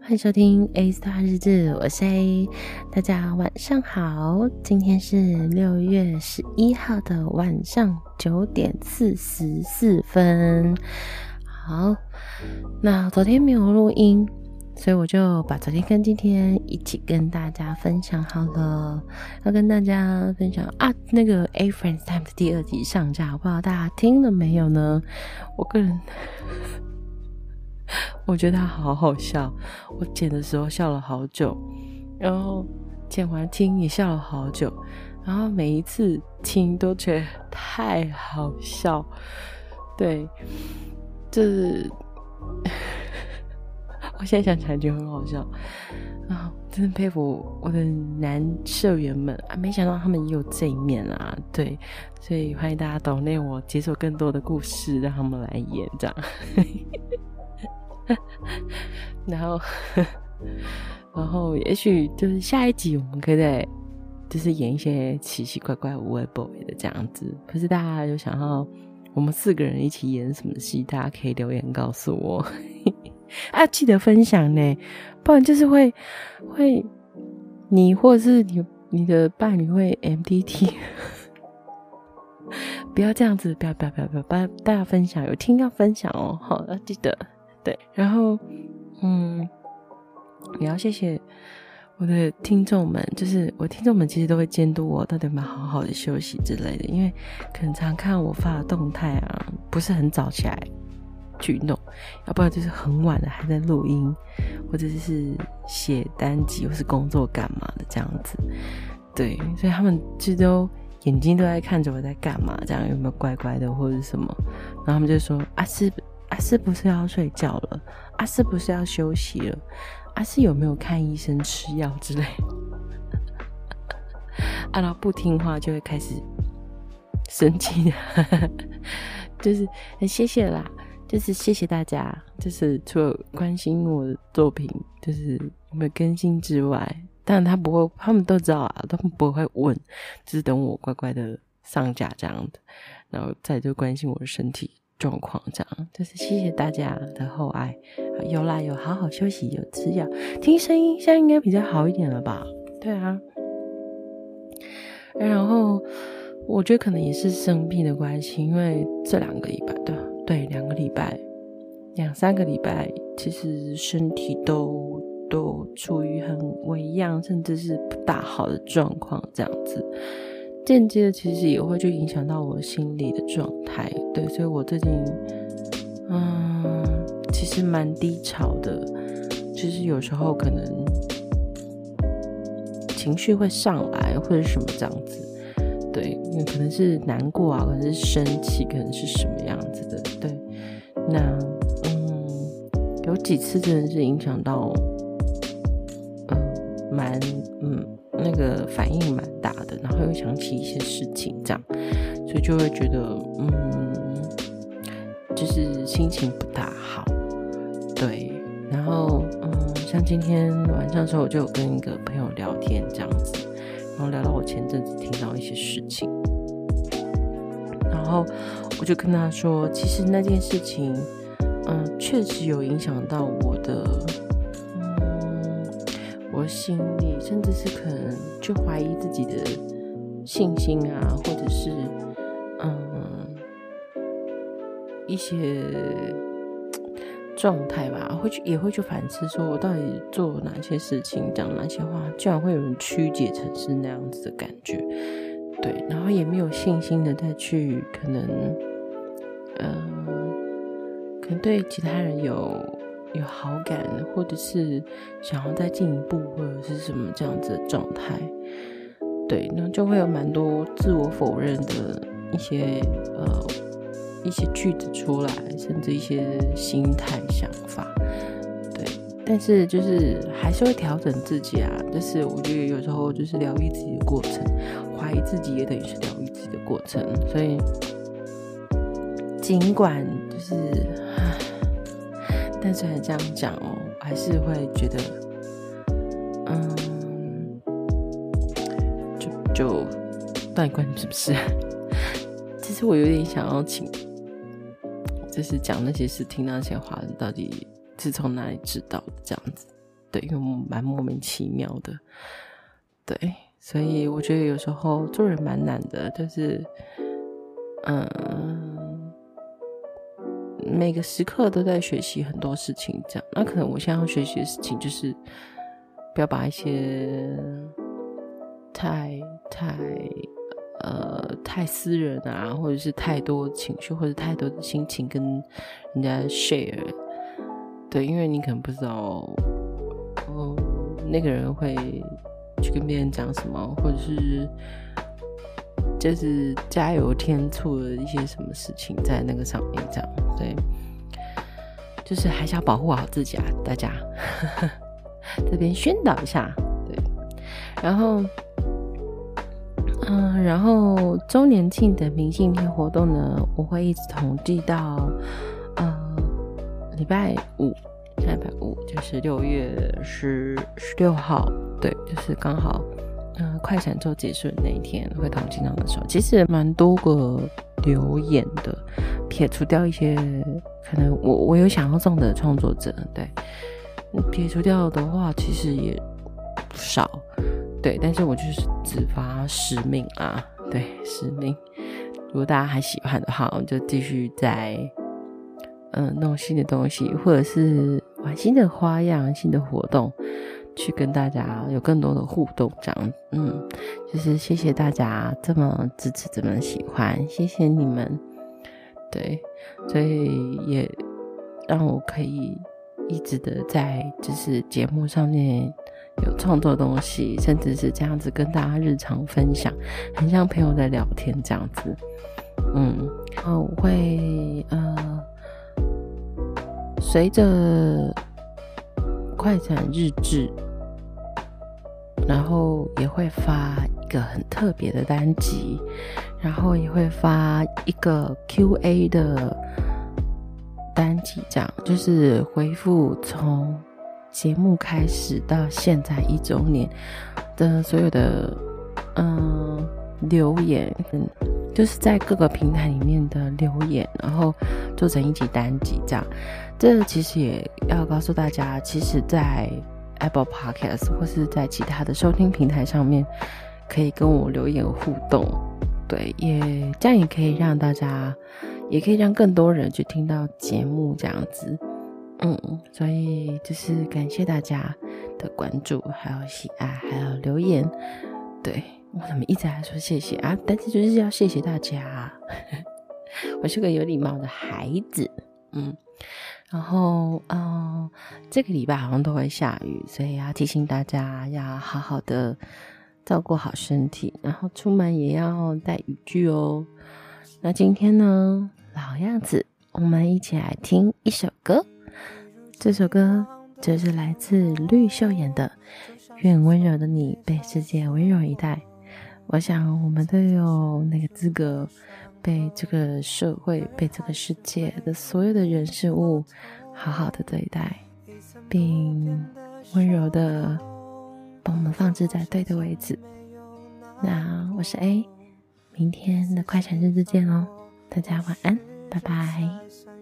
欢迎收听 A Star 日志，我是 A，大家晚上好，今天是六月十一号的晚上九点四十四分。好，那昨天没有录音，所以我就把昨天跟今天一起跟大家分享好了。要跟大家分享啊，那个 A Friends Time 的第二集上架，不知道大家听了没有呢？我个人。我觉得他好好笑，我剪的时候笑了好久，然后剪完听也笑了好久，然后每一次听都觉得太好笑，对，就是我现在想起来就很好笑啊！真的佩服我的男社员们啊，没想到他们也有这一面啊，对，所以欢迎大家抖内我接受更多的故事，让他们来演这样。然后，然后，也许就是下一集，我们可以再就是演一些奇奇怪怪、无畏 boy 的这样子。可是大家有想要我们四个人一起演什么戏？大家可以留言告诉我。啊，记得分享呢，不然就是会会你或者是你你的伴侣会 MDT。不要这样子，不要不要不要不要，大家分享，有听要分享哦。好，要记得。对，然后，嗯，也要谢谢我的听众们，就是我听众们其实都会监督我到底有没有好好的休息之类的，因为可能常看我发的动态啊，不是很早起来去弄，要不然就是很晚了还在录音，或者是写单集或是工作干嘛的这样子，对，所以他们其实都眼睛都在看着我在干嘛，这样有没有乖乖的或者什么，然后他们就说啊是。阿、啊、是不是要睡觉了？阿、啊、是不是要休息了？阿、啊、是有没有看医生吃药之类？啊、然后不听话就会开始生气，就是很谢谢啦，就是谢谢大家，就是除了关心我的作品，就是有没有更新之外，当然他不会，他们都知道啊，他们不会问，只是等我乖乖的上架这样的，然后再就关心我的身体。状况这样，就是谢谢大家的厚爱。有啦，有好好休息，有吃药，听声音现在应该比较好一点了吧？对啊。然后我觉得可能也是生病的关系，因为这两个礼拜，对对，两个礼拜，两三个礼拜，其实身体都都处于很微恙，甚至是不大好的状况，这样子。间接的其实也会就影响到我心理的状态，对，所以我最近，嗯，其实蛮低潮的，就是有时候可能情绪会上来或者什么这样子，对，那可能是难过啊，可能是生气，可能是什么样子，那嗯，有几次真的是影响到，嗯，蛮嗯。那个反应蛮大的，然后又想起一些事情，这样，所以就会觉得，嗯，就是心情不大好，对。然后，嗯，像今天晚上的时候，我就有跟一个朋友聊天，这样子，然后聊到我前阵子听到一些事情，然后我就跟他说，其实那件事情，嗯，确实有影响到我的。嗯我心里甚至是可能就怀疑自己的信心啊，或者是嗯一些状态吧，会去也会去反思，说我到底做哪些事情，讲哪些话，居然会有人曲解成是那样子的感觉，对，然后也没有信心的再去可能，嗯，可能对其他人有。有好感，或者是想要再进一步，或者是什么这样子的状态，对，那就会有蛮多自我否认的一些呃一些句子出来，甚至一些心态想法，但是就是还是会调整自己啊，就是我觉得有时候就是疗愈自己的过程，怀疑自己也等于是疗愈自己的过程，所以尽管就是。但虽然这样讲哦，还是会觉得嗯，就就到底关你什么事？其实我有点想要请，就是讲那些事、听那些话，到底是从哪里知道的？这样子，对，因为蛮莫名其妙的，对，所以我觉得有时候做人蛮难的，就是，嗯，每个时刻都在学习很多事情，这样。那可能我现在要学习的事情就是，不要把一些太太。呃，太私人啊，或者是太多情绪，或者太多的心情跟人家 share，对，因为你可能不知道，哦，那个人会去跟别人讲什么，或者是就是加油添醋的一些什么事情在那个上面，这样，对，就是还是要保护好自己啊，大家，这边宣导一下，对，然后。嗯，然后周年庆的明信片活动呢，我会一直统计到，礼拜五，下礼拜五就是六月十十六号，对，就是刚好，嗯、快闪周结束的那一天会统计到的时候，其实蛮多个留言的，撇除掉一些可能我我有想要送的创作者，对，撇除掉的话，其实也不少。对，但是我就是只发使命啊，对，使命。如果大家还喜欢的话，我就继续再嗯弄新的东西，或者是玩新的花样、新的活动，去跟大家有更多的互动。这样，嗯，就是谢谢大家这么支持、这么喜欢，谢谢你们。对，所以也让我可以一直的在就是节目上面。有创作东西，甚至是这样子跟大家日常分享，很像朋友在聊天这样子。嗯，然后我会呃，随着快闪日志，然后也会发一个很特别的单集，然后也会发一个 Q&A 的单集，这样就是回复从。节目开始到现在一周年的所有的嗯留言，嗯，就是在各个平台里面的留言，然后做成一集单集这样。这其实也要告诉大家，其实，在 Apple Podcast 或是在其他的收听平台上面，可以跟我留言互动，对，也这样也可以让大家，也可以让更多人去听到节目这样子。嗯，所以就是感谢大家的关注，还有喜爱，还有留言。对，我怎么一直在说谢谢啊？但是就是要谢谢大家。我是个有礼貌的孩子，嗯。然后，嗯、这个礼拜好像都会下雨，所以要提醒大家要好好的照顾好身体，然后出门也要带雨具哦。那今天呢，老样子，我们一起来听一首歌。这首歌就是来自绿绣眼的《愿温柔的你被世界温柔以待》。我想，我们都有那个资格，被这个社会、被这个世界的所有的人事物好好的对待，并温柔的把我们放置在对的位置。那我是 A，明天的快闪日子见喽！大家晚安，拜拜。